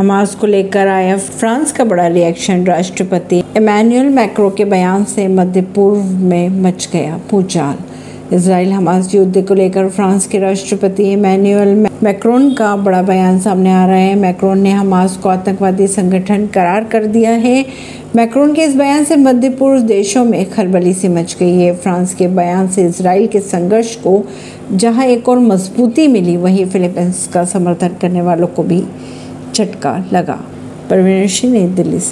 Hamas को लेकर आया। फ्रांस का बड़ा रिएक्शन राष्ट्रपति इमैनुअल मैक्रो के बयान से मध्य पूर्व में मच गया भूचाल। इसराइल हमास युद्ध को लेकर फ्रांस के राष्ट्रपति इमैनुअल मैक्रोन का बड़ा बयान सामने आ रहा है। मैक्रोन ने हमास को आतंकवादी संगठन करार कर दिया है। मैक्रोन के इस बयान से मध्य पूर्व देशों में खलबली सी मच गई है। फ्रांस के बयान से इसराइल के संघर्ष को जहाँ एक और मजबूती मिली, वहीं फिलीपींस का समर्थन करने वालों को भी झटका लगा। परवीन सिंह नई दिल्ली से